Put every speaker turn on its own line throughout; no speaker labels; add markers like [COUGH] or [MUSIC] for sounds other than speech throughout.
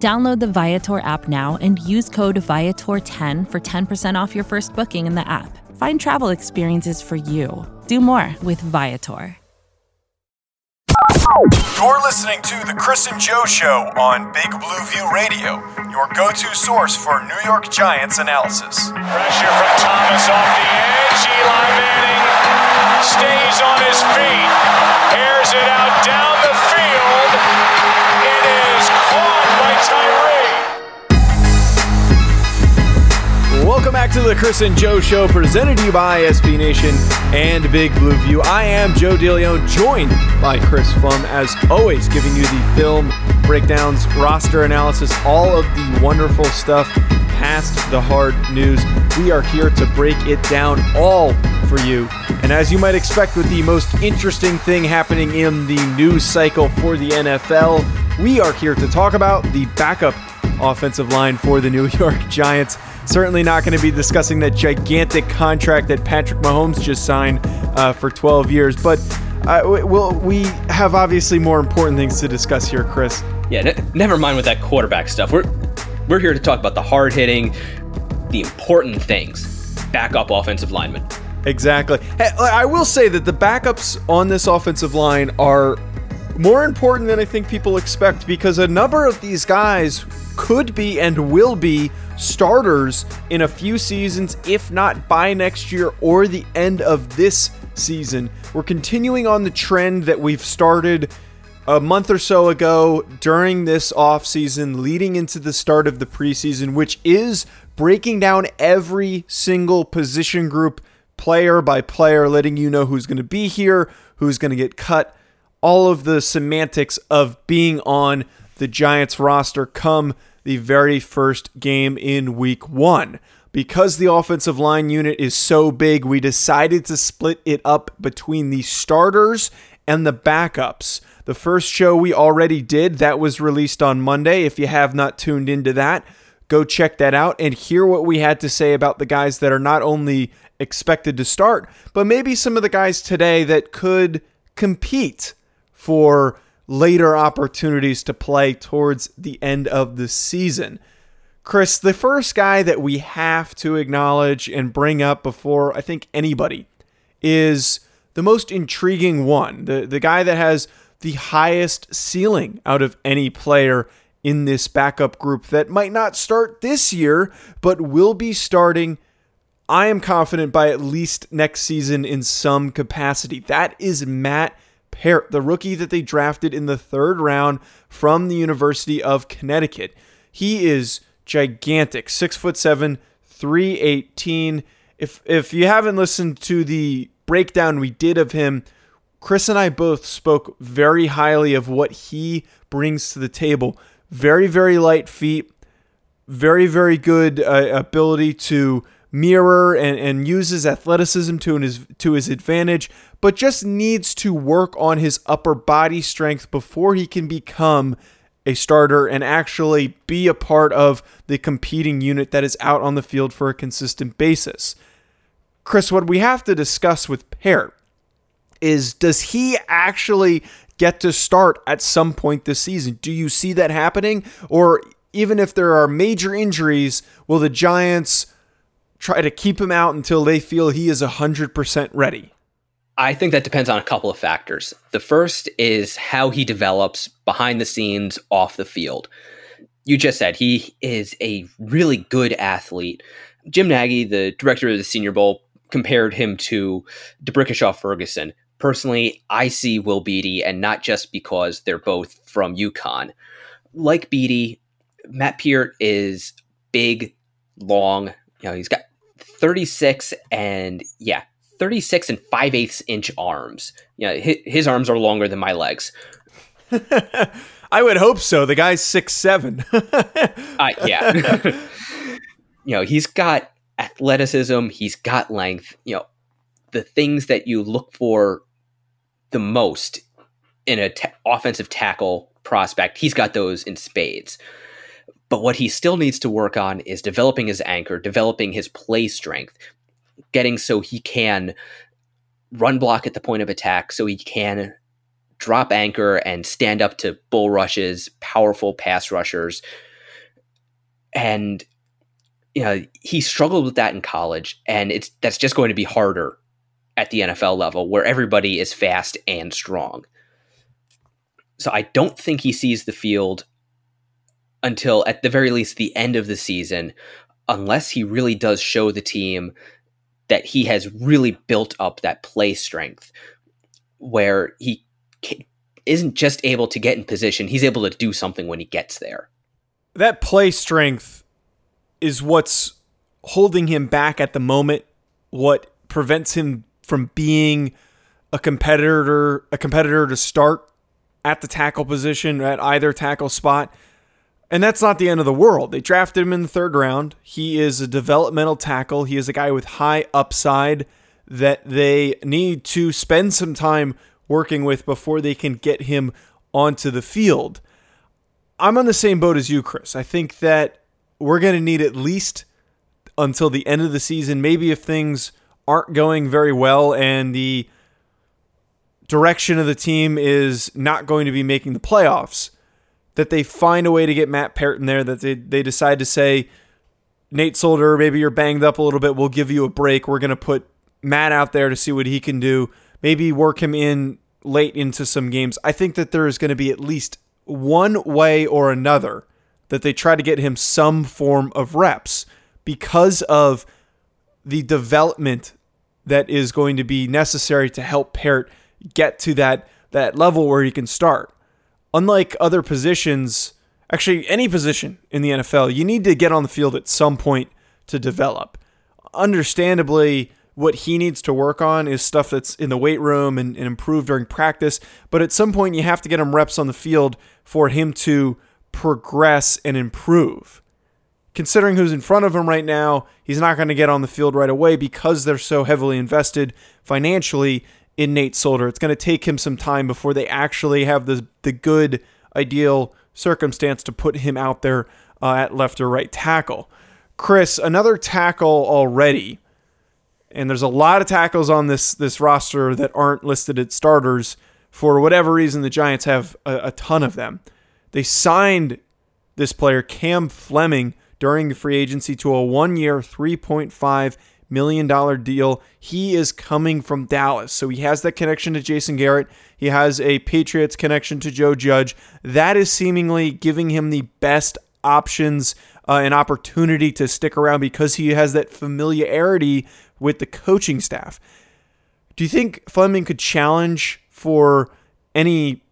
Download the Viator app now and use code Viator10 for 10% off your first booking in the app. Find travel experiences for you. Do more with Viator.
You're listening to The Chris and Joe Show on Big Blue View Radio, your go to source for New York Giants analysis.
Pressure from Thomas off the edge. Eli Manning stays on his feet, airs it out down the field. Tyree.
Welcome back to the Chris and Joe Show, presented to you by SB Nation and Big Blue View. I am Joe DeLeon, joined by Chris Pflum, as always, giving you the film breakdowns, roster analysis, all of the wonderful stuff past the hard news. We are here to break it down all for you. And as you might expect, with the most interesting thing happening in the news cycle for the NFL, we are here to talk about the backup offensive line for the New [LAUGHS] York Giants. Certainly not going to be discussing that gigantic contract that Patrick Mahomes just signed uh, for 12 years, but uh, we- we'll, we have obviously more important things to discuss here, Chris.
Yeah, ne- never mind with that quarterback stuff. We're we're here to talk about the hard hitting, the important things. Backup offensive linemen.
Exactly. Hey, I will say that the backups on this offensive line are more important than I think people expect because a number of these guys could be and will be starters in a few seasons, if not by next year or the end of this season. We're continuing on the trend that we've started a month or so ago during this offseason, leading into the start of the preseason, which is breaking down every single position group player by player, letting you know who's going to be here, who's going to get cut, all of the semantics of being on the Giants roster come the very first game in week one. Because the offensive line unit is so big, we decided to split it up between the starters and the backups. The first show we already did, that was released on Monday. If you have not tuned into that, go check that out and hear what we had to say about the guys that are not only expected to start, but maybe some of the guys today that could compete for later opportunities to play towards the end of the season. Chris, the first guy that we have to acknowledge and bring up before I think anybody is the most intriguing one, the, the guy that has the highest ceiling out of any player in this backup group that might not start this year, but will be starting, I am confident, by at least next season in some capacity. That is Matt Peart, the rookie that they drafted in the third round from the University of Connecticut. He is gigantic, six foot seven, 318. If if you haven't listened to the breakdown we did of him, Chris and I both spoke very highly of what he brings to the table. Very, very light feet, very, very good uh, ability to mirror and, and use his athleticism to his to his advantage, but just needs to work on his upper body strength before he can become a starter and actually be a part of the competing unit that is out on the field for a consistent basis. Chris, what we have to discuss with Peart is does he actually get to start at some point this season? Do you see that happening? Or even if there are major injuries, will the Giants try to keep him out until they feel he is 100% ready?
I think that depends on a couple of factors. The first is how he develops behind the scenes off the field. You just said he is a really good athlete. Jim Nagy, the director of the Senior Bowl, compared him to D'Brickashaw Ferguson. Personally, I see Will Beatty, and not just because they're both from UConn. Like Beatty, Matt Peart is big, long. You know, he's got 36 and yeah, 36 and 5 eighths inch arms. Yeah, his, his arms are longer than my legs. [LAUGHS]
I would hope so. The guy's six seven.
Uh, yeah. [LAUGHS] [LAUGHS] you know, he's got athleticism, he's got length, you know, the things that you look for the most in a t- offensive tackle prospect, he's got those in spades. But what he still needs to work on is developing his anchor, developing his play strength, getting so he can run block at the point of attack, so he can drop anchor and stand up to bull rushes, powerful pass rushers. And you know, he struggled with that in college, and it's that's just going to be harder at the NFL level where everybody is fast and strong. So I don't think he sees the field until at the very least the end of the season, unless he really does show the team that he has really built up that play strength where he isn't just able to get in position, he's able to do something when he gets there.
That play strength is what's holding him back at the moment, what prevents him from being a competitor a competitor to start at the tackle position at either tackle spot. And that's not the end of the world. They drafted him in the third round. He is a developmental tackle. He is a guy with high upside that they need to spend some time working with before they can get him onto the field. I'm on the same boat as you, Chris. I think that we're going to need at least until the end of the season. Maybe if things aren't going very well and the direction of the team is not going to be making the playoffs, that they find a way to get Matt Peart in there, that they, they decide to say, Nate Solder, maybe you're banged up a little bit. We'll give you a break. We're going to put Matt out there to see what he can do. Maybe work him in late into some games. I think that there is going to be at least one way or another that they try to get him some form of reps because of the development that is going to be necessary to help Peart get to that that level where he can start. Unlike other positions, actually any position in the NFL, you need to get on the field at some point to develop. Understandably, what he needs to work on is stuff that's in the weight room and, and improve during practice. But at some point, you have to get him reps on the field for him to progress and improve. Considering who's in front of him right now, he's not going to get on the field right away because they're so heavily invested financially in Nate Solder. It's going to take him some time before they actually have the the good ideal circumstance to put him out there uh, at left or right tackle. Chris, another tackle already, and there's a lot of tackles on this this roster that aren't listed as starters for whatever reason. The Giants have a, a ton of them. They signed this player, Cam Fleming, during the free agency to a one year, $3.5 million dollar deal. He is coming from Dallas. So he has that connection to Jason Garrett. He has a Patriots connection to Joe Judge. That is seemingly giving him the best options uh, and opportunity to stick around because he has that familiarity with the coaching staff. Do you think Fleming could challenge for any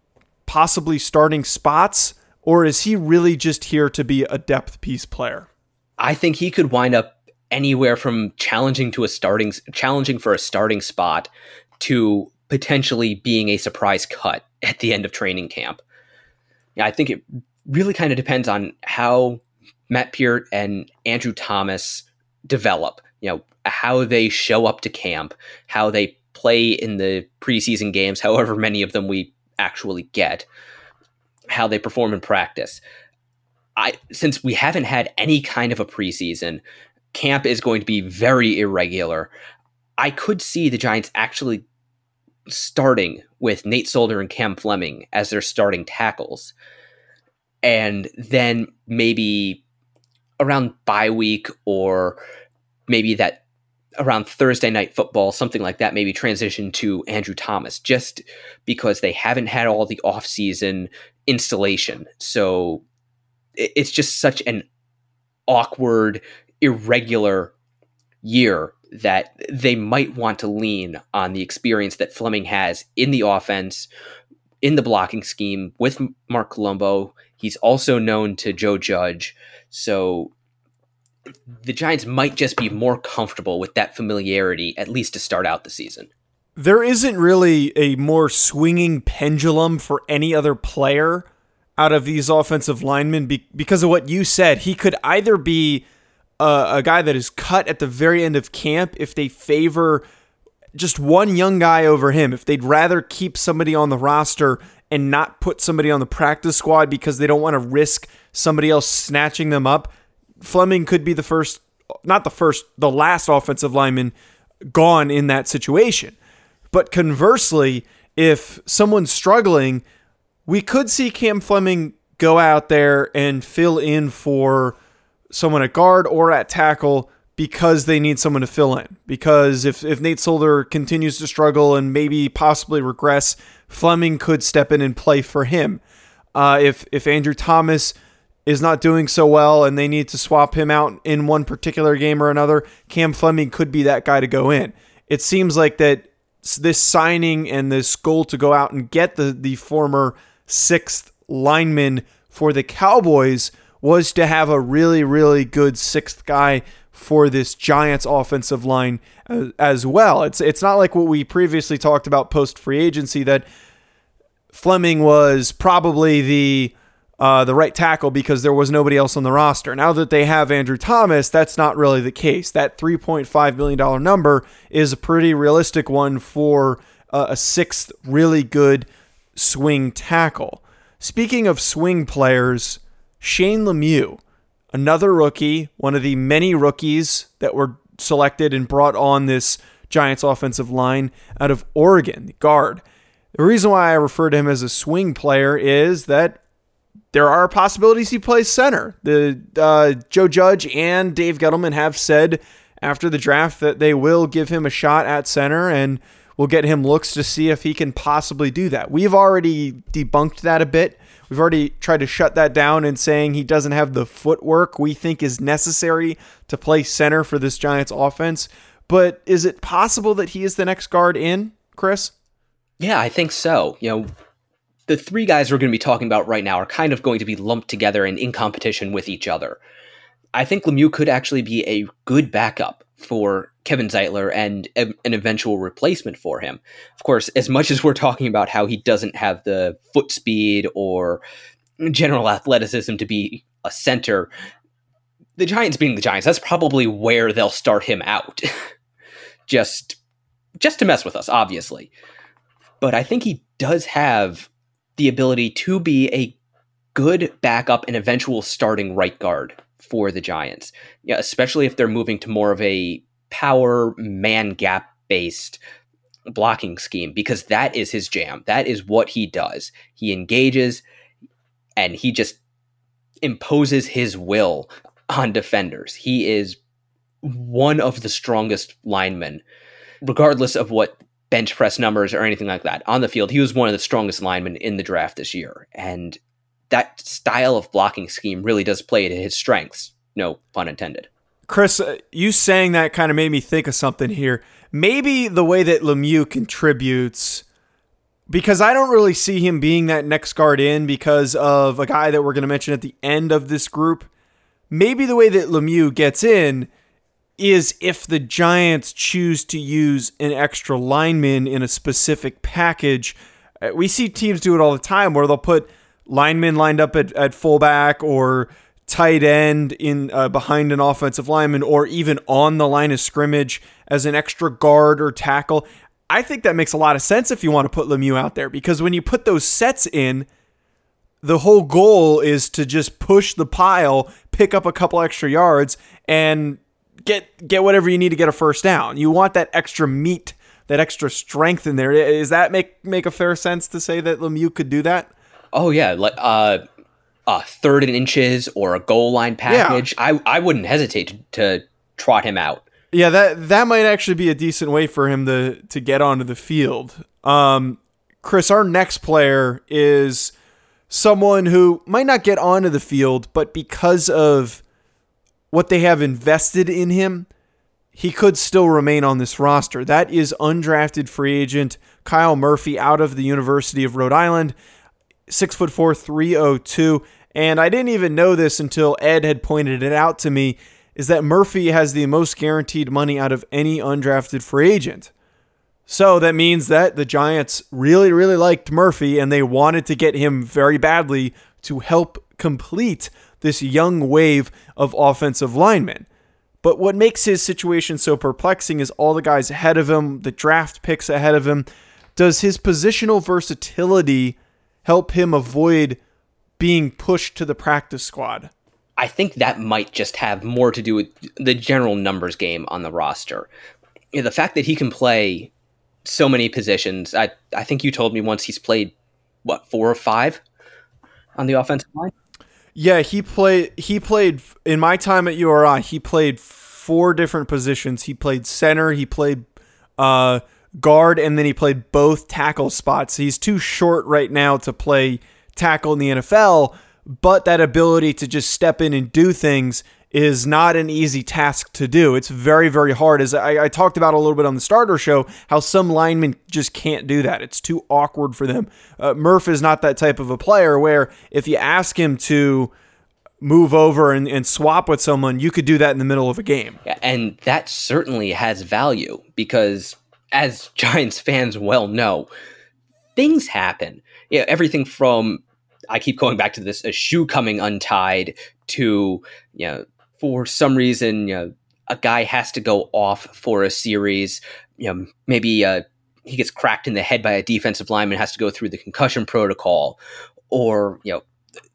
possibly starting spots, or is he really just here to be a depth piece player?
I think he could wind up anywhere from challenging to a starting challenging for a starting spot to potentially being a surprise cut at the end of training camp. Yeah, I think it really kind of depends on how Matt Peart and Andrew Thomas develop, you know, how they show up to camp, how they play in the preseason games, however many of them we actually get, how they perform in practice. I since we haven't had any kind of a preseason, camp is going to be very irregular. I could see the Giants actually starting with Nate Solder and Cam Fleming as their starting tackles. And then maybe around bye week or maybe that around Thursday night football, something like that, maybe transition to Andrew Thomas, just because they haven't had all the offseason installation. So it's just such an awkward, irregular year that they might want to lean on the experience that Fleming has in the offense, in the blocking scheme with Marc Colombo. He's also known to Joe Judge. So the Giants might just be more comfortable with that familiarity, at least to start out the season.
There isn't really a more swinging pendulum for any other player out of these offensive linemen be- because of what you said. He could either be a, a guy that is cut at the very end of camp if they favor just one young guy over him, if they'd rather keep somebody on the roster and not put somebody on the practice squad because they don't want to risk somebody else snatching them up, Fleming could be the first, not the first, the last offensive lineman gone in that situation. But conversely, if someone's struggling, we could see Cam Fleming go out there and fill in for someone at guard or at tackle because they need someone to fill in. Because if, if Nate Solder continues to struggle and maybe possibly regress, Fleming could step in and play for him. Uh, if if Andrew Thomas is not doing so well and they need to swap him out in one particular game or another, Cam Fleming could be that guy to go in. It seems like that this signing and this goal to go out and get the the former sixth lineman for the Cowboys was to have a really really good sixth guy for this Giants offensive line as well. It's it's not like what we previously talked about post free agency that Fleming was probably the uh, the right tackle because there was nobody else on the roster. Now that they have Andrew Thomas, that's not really the case. That $3.5 million number is a pretty realistic one for uh, a sixth really good swing tackle. Speaking of swing players, Shane Lemieux another rookie, one of the many rookies that were selected and brought on this Giants offensive line out of Oregon, guard. The reason why I refer to him as a swing player is that there are possibilities he plays center. The uh, Joe Judge and Dave Gettleman have said after the draft that they will give him a shot at center and will get him looks to see if he can possibly do that. We've already debunked that a bit We've already tried to shut that down and saying he doesn't have the footwork we think is necessary to play center for this Giants offense. But is it possible that he is the next guard in, Chris?
Yeah, I think so. You know, the three guys we're going to be talking about right now are kind of going to be lumped together and in competition with each other. I think Lemieux could actually be a good backup for Kevin Zeitler and an eventual replacement for him. Of course, as much as we're talking about how he doesn't have the foot speed or general athleticism to be a center, the Giants being the Giants, that's probably where they'll start him out. [LAUGHS] just just to mess with us, obviously. But I think he does have the ability to be a good backup and eventual starting right guard for the Giants. Yeah, especially if they're moving to more of a power man gap based blocking scheme because that is his jam. That is what he does. He engages and he just imposes his will on defenders. He is one of the strongest linemen, regardless of what bench press numbers or anything like that. On the field, he was one of the strongest linemen in the draft this year. And that style of blocking scheme really does play to his strengths. No pun intended.
Chris, uh, you saying that kind of made me think of something here. Maybe the way that Lemieux contributes, because I don't really see him being that next guard in because of a guy that we're going to mention at the end of this group. Maybe the way that Lemieux gets in is if the Giants choose to use an extra lineman in a specific package. Uh, we see teams do it all the time where they'll put linemen lined up at, at fullback or tight end in uh, behind an offensive lineman or even on the line of scrimmage as an extra guard or tackle. I think that makes a lot of sense if you want to put Lemieux out there because when you put those sets in, the whole goal is to just push the pile, pick up a couple extra yards, and get get whatever you need to get a first down. You want that extra meat, that extra strength in there. Is that make make a fair sense to say that Lemieux could do that?
Oh yeah, like uh, a third and inches or a goal line package, yeah. I I wouldn't hesitate to, to trot him out.
Yeah, that that might actually be a decent way for him to to get onto the field. Um, Chris, our next player is someone who might not get onto the field, but because of what they have invested in him, he could still remain on this roster. That is undrafted free agent Kyle Murphy out of the University of Rhode Island six foot four, 302. And I didn't even know this until Ed had pointed it out to me is that Murphy has the most guaranteed money out of any undrafted free agent. So that means that the Giants really, really liked Murphy and they wanted to get him very badly to help complete this young wave of offensive linemen. But what makes his situation so perplexing is all the guys ahead of him, the draft picks ahead of him. Does his positional versatility help him avoid being pushed to the practice squad?
I think that might just have more to do with the general numbers game on the roster. You know, the fact that he can play so many positions. I I think you told me once he's played what four or five on the offensive line.
Yeah, he played. He played in my time at URI. He played four different positions. He played center. He played uh, guard, and then he played both tackle spots. He's too short right now to play tackle in the NFL, but that ability to just step in and do things is not an easy task to do. It's very, very hard. As I, I, talked about a little bit on the starter show, how some linemen just can't do that. It's too awkward for them. Uh, Murph is not that type of a player where if you ask him to move over and, and swap with someone, you could do that in the middle of a game.
And that certainly has value because, as [LAUGHS] Giants fans well know, things happen. Yeah, you know, everything from I keep going back to this a shoe coming untied to you know for some reason you know a guy has to go off for a series you know maybe uh, he gets cracked in the head by a defensive lineman has to go through the concussion protocol or you know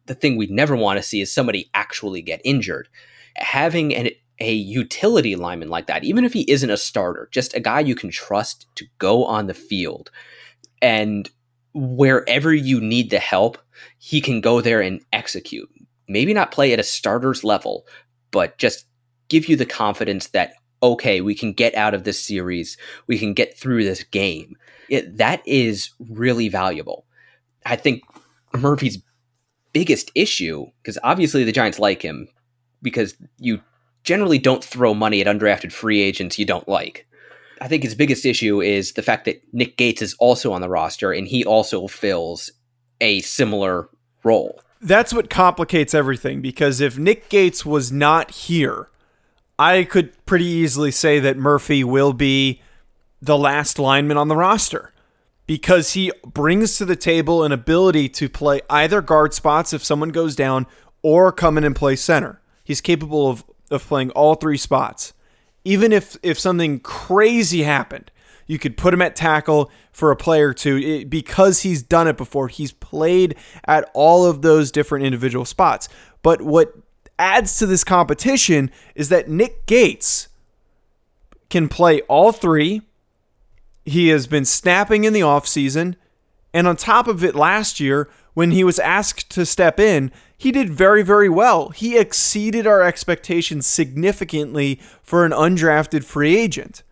the thing we'd never want to see is somebody actually get injured having an, a utility lineman like that even if he isn't a starter just a guy you can trust to go on the field and wherever you need the help he can go there and execute maybe not play at a starter's level, but just give you the confidence that, okay, we can get out of this series, we can get through this game. It, that is really valuable. I think Murphy's biggest issue, because obviously the Giants like him, because you generally don't throw money at undrafted free agents you don't like. I think his biggest issue is the fact that Nick Gates is also on the roster and he also fills a similar role
that's what complicates everything because if Nick Gates was not here, I could pretty easily say that Murphy will be the last lineman on the roster because he brings to the table an ability to play either guard spots if someone goes down or come in and play center. He's capable of, of playing all three spots. Even if, if something crazy happened, you could put him at tackle for a player to it, because he's done it before. He's played at all of those different individual spots. But what adds to this competition is that Nick Gates can play all three. He has been snapping in the offseason. And on top of it, last year, when he was asked to step in, he did very, very well. He exceeded our expectations significantly for an undrafted free agent.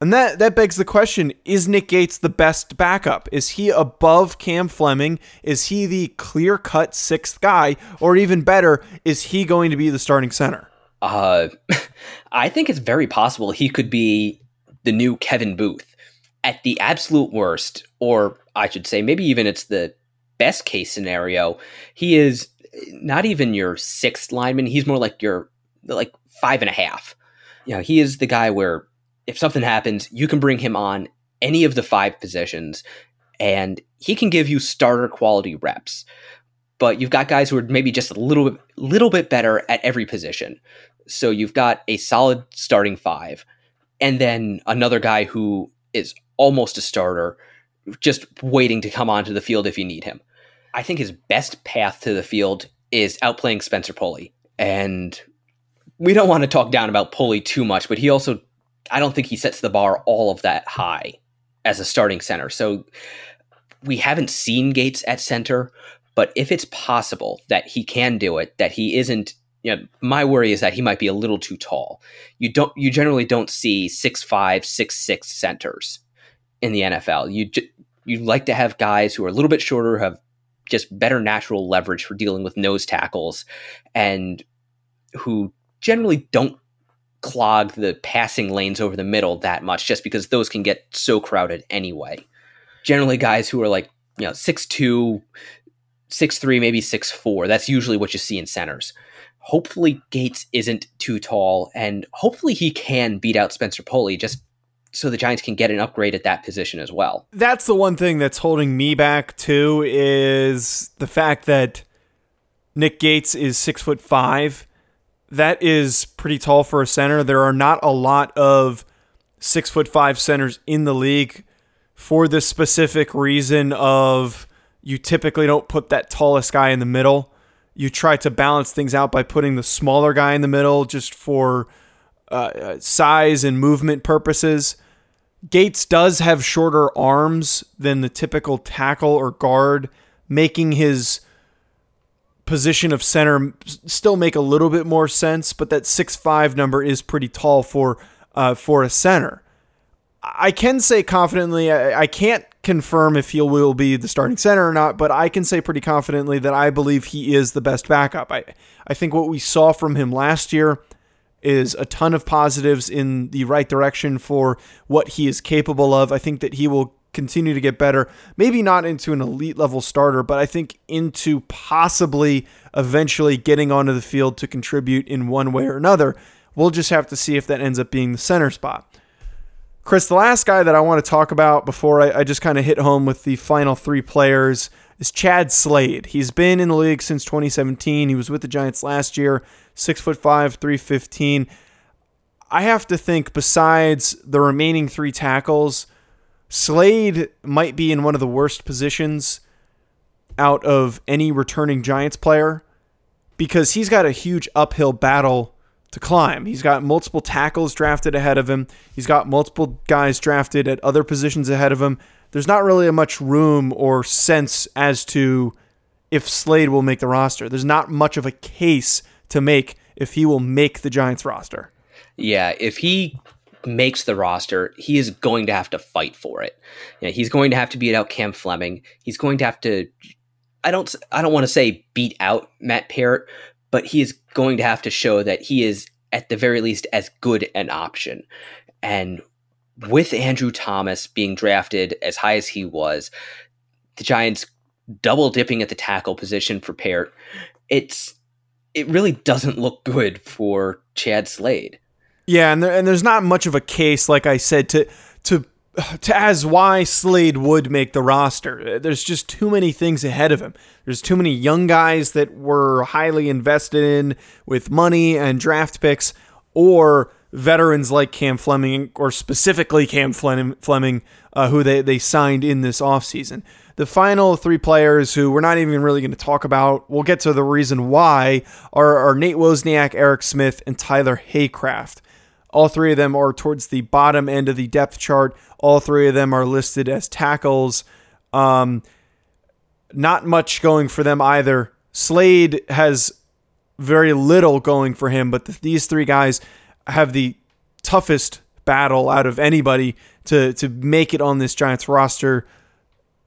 And that, that begs the question is Nick Gates the best backup? Is he above Cam Fleming? Is he the clear cut sixth guy? Or even better, is he going to be the starting center?
Uh, [LAUGHS] I think it's very possible he could be the new Kevin Boothe. At the absolute worst, or I should say, maybe even it's the best case scenario, he is not even your sixth lineman. He's more like your like five and a half. You know, he is the guy where if something happens, you can bring him on any of the five positions and he can give you starter quality reps. But you've got guys who are maybe just a little bit little bit better at every position. So you've got a solid starting five and then another guy who is almost a starter just waiting to come onto the field if you need him. I think his best path to the field is outplaying Spencer Pulley. And we don't want to talk down about Pulley too much, but he also I don't think he sets the bar all of that high as a starting center. So we haven't seen Gates at center, but if it's possible that he can do it, that he isn't you know, my worry is that he might be a little too tall. You don't you generally don't see six five, six six centers in the NFL. You you like to have guys who are a little bit shorter, have just better natural leverage for dealing with nose tackles, and who generally don't clog the passing lanes over the middle that much just because those can get so crowded anyway. Generally, guys who are like, you know, 6'2, 6'3, maybe 6'4, that's usually what you see in centers. Hopefully, Gates isn't too tall, and hopefully, he can beat out Spencer Pulley just so the Giants can get an upgrade at that position as well.
That's the one thing that's holding me back, too, is the fact that Nick Gates is six foot five that is pretty tall for a center. There are not a lot of six foot five centers in the league for the specific reason of you typically don't put that tallest guy in the middle. You try to balance things out by putting the smaller guy in the middle just for uh, size and movement purposes. Gates does have shorter arms than the typical tackle or guard, making his position of center still make a little bit more sense, but that six five number is pretty tall for uh, for a center. I can say confidently, I, I can't confirm if he will be the starting center or not, but I can say pretty confidently that I believe he is the best backup. I, I think what we saw from him last year is a ton of positives in the right direction for what he is capable of. I think that he will continue to get better. Maybe not into an elite level starter, but I think into possibly eventually getting onto the field to contribute in one way or another. We'll just have to see if that ends up being the center spot. Chris, the last guy that I want to talk about before I, I just kind of hit home with the final three players is Chad Slade. He's been in the league since 2017. He was with the Giants last year, six foot five, 315. I have to think, besides the remaining three tackles, Slade might be in one of the worst positions out of any returning Giants player because he's got a huge uphill battle to climb. He's got multiple tackles drafted ahead of him. He's got multiple guys drafted at other positions ahead of him. There's not really much room or sense as to if Slade will make the roster. There's not much of a case to make if he will make the Giants roster.
Yeah, if he makes the roster, he is going to have to fight for it. Know, he's going to have to beat out Cam Fleming. He's going to have to I don't I don't want to say beat out Matt Peart, but he is going to have to show that he is at the very least as good an option. And with Andrew Thomas being drafted as high as he was, the Giants double dipping at the tackle position for Peart, it's it really doesn't look good for Chad Slade.
Yeah, and there, and there's not much of a case, like I said, to to to as why Slade would make the roster. There's just too many things ahead of him. There's too many young guys that were highly invested in with money and draft picks, or veterans like Cam Fleming, or specifically Cam Fleming, uh, who they, they signed in this offseason. The final three players who we're not even really going to talk about, we'll get to the reason why, are, are Nate Wozniak, Eric Smith, and Tyler Haycraft. All three of them are towards the bottom end of the depth chart. All three of them are listed as tackles. Um, not much going for them either. Slade has very little going for him, but these three guys have the toughest battle out of anybody to to make it on this Giants roster.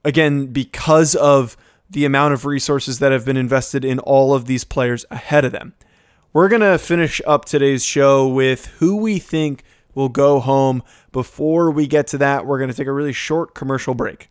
Again, because of the amount of resources that have been invested in all of these players ahead of them. We're going to finish up today's show with who we think will go home. Before we get to that, we're going to take a really short commercial break.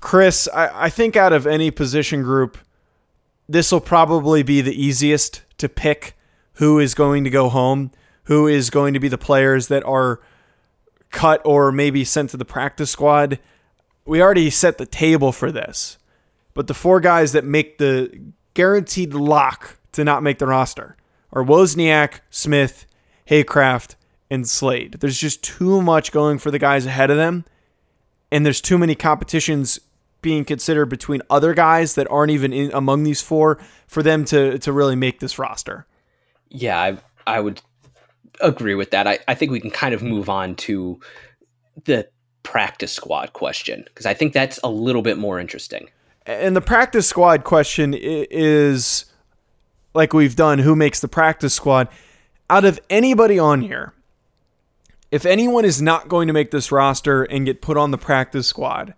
Chris, I, I think out of any position group, this will probably be the easiest to pick who is going to go home, who is going to be the players that are cut or maybe sent to the practice squad. We already set the table for this. But the four guys that make the guaranteed lock to not make the roster are Wozniak, Smith, Haycraft, and Slade. There's just too much going for the guys ahead of them, and there's too many competitions being considered between other guys that aren't even in, among these four for them to to really make this roster.
Yeah, I, I would agree with that. I, I think we can kind of move on to the practice squad question because I think that's a little bit more interesting.
And the practice squad question is like we've done who makes the practice squad out of anybody on here if anyone is not going to make this roster and get put on the practice squad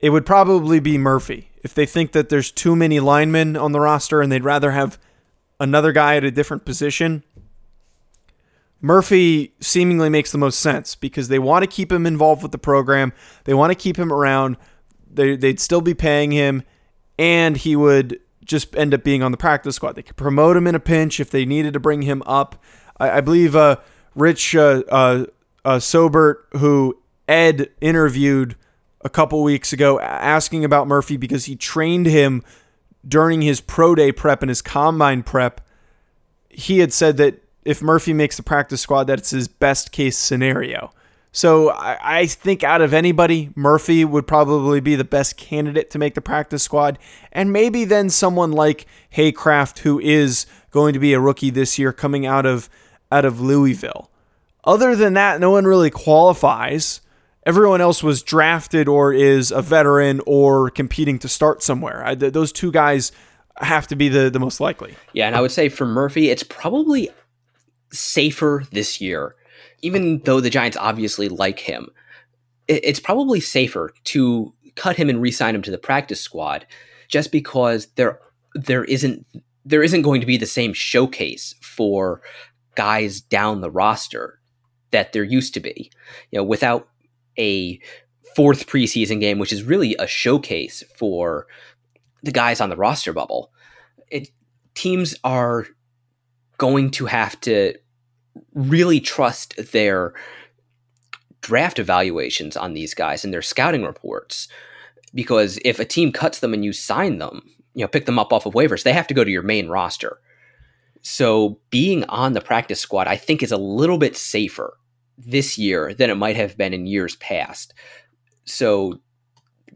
it would probably be Murphy if they think that there's too many linemen on the roster and they'd rather have another guy at a different position. Murphy seemingly makes the most sense because they want to keep him involved with the program. They want to keep him around. They, would still be paying him, and he would just end up being on the practice squad. They could promote him in a pinch if they needed to bring him up. I, believe uh, Rich uh, uh, uh Sobert, who Ed interviewed a couple weeks ago asking about Murphy because he trained him during his pro day prep and his combine prep. He had said that if Murphy makes the practice squad, that's his best case scenario. So I, I, think out of anybody, Murphy would probably be the best candidate to make the practice squad. And maybe then someone like Haycraft, who is going to be a rookie this year coming out of out of Louisville. Other than that, no one really qualifies everyone else was drafted or is a veteran or competing to start somewhere. I, th- those two guys have to be the, the most likely.
Yeah, and I would say for Murphy, it's probably safer this year, even though the Giants obviously like him. It's probably safer to cut him and re-sign him to the practice squad, just because there there isn't there isn't going to be the same showcase for guys down the roster that there used to be. You know, without a fourth preseason game, which is really a showcase for the guys on the roster bubble. It, teams are going to have to really trust their draft evaluations on these guys and their scouting reports because if a team cuts them and you sign them, you know, pick them up off of waivers, they have to go to your main roster. So being on the practice squad, I think, is a little bit safer this year than it might have been in years past. So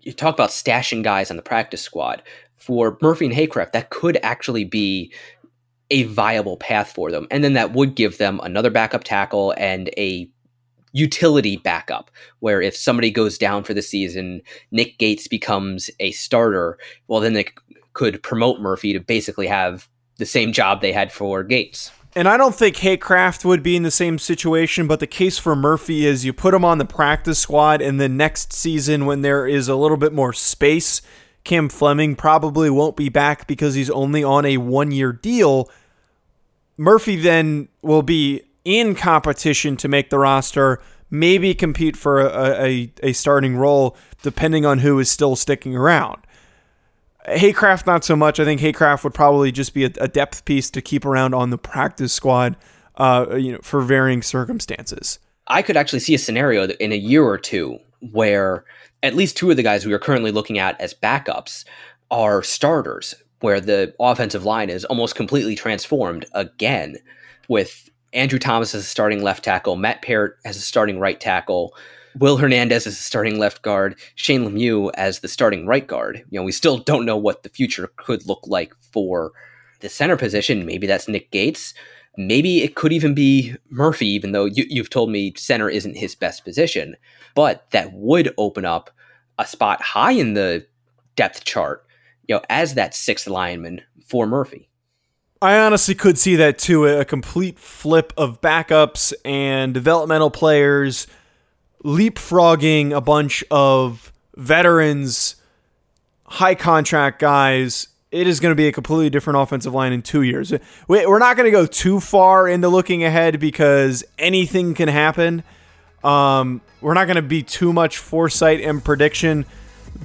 you talk about stashing guys on the practice squad. For Murphy and Haycraft, that could actually be a viable path for them. And then that would give them another backup tackle and a utility backup where if somebody goes down for the season, Nick Gates becomes a starter, well, then they could promote Murphy to basically have the same job they had for Gates.
And I don't think Haycraft would be in the same situation, but the case for Murphy is you put him on the practice squad, and then next season, when there is a little bit more space, Cam Fleming probably won't be back because he's only on a one year deal. Murphy then will be in competition to make the roster, maybe compete for a, a, a starting role, depending on who is still sticking around. Haycraft, not so much. I think Haycraft would probably just be a, a depth piece to keep around on the practice squad, uh, you know, for varying circumstances.
I could actually see a scenario in a year or two where at least two of the guys we are currently looking at as backups are starters, where the offensive line is almost completely transformed again, with Andrew Thomas as a starting left tackle, Matt Peart as a starting right tackle, Will Hernandez as the starting left guard, Shane Lemieux as the starting right guard. You know, we still don't know what the future could look like for the center position. Maybe that's Nick Gates. Maybe it could even be Murphy, even though you, you've told me center isn't his best position. But that would open up a spot high in the depth chart, you know, as that sixth lineman for Murphy.
I honestly could see that too a complete flip of backups and developmental players leapfrogging a bunch of veterans, high contract guys. It is going to be a completely different offensive line in two years. We're not going to go too far into looking ahead because anything can happen. Um, we're not going to be too much foresight and prediction.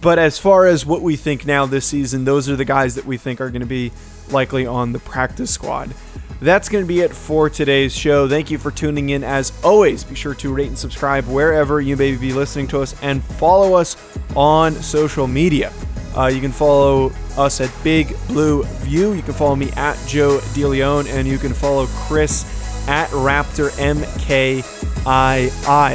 But as far as what we think now this season, those are the guys that we think are going to be likely on the practice squad. That's going to be it for today's show. Thank you for tuning in. As always, be sure to rate and subscribe wherever you may be listening to us and follow us on social media. Uh, you can follow us at Big Blue View. You can follow me at Joe DeLeon, and you can follow Chris at Raptor MK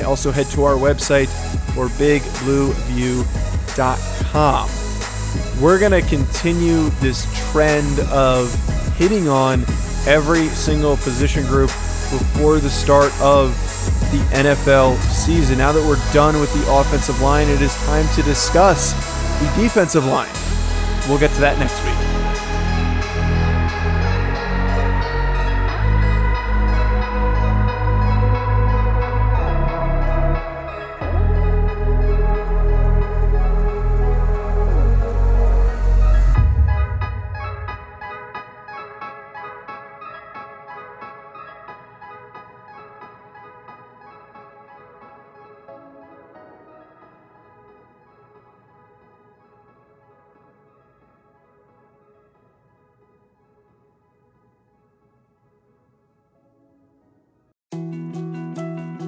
Also, head to our website or bigblueview.com. We're going to continue this trend of hitting on every single position group before the start of the NFL season. Now that we're done with the offensive line, it is time to discuss the defensive line. We'll get to that next week.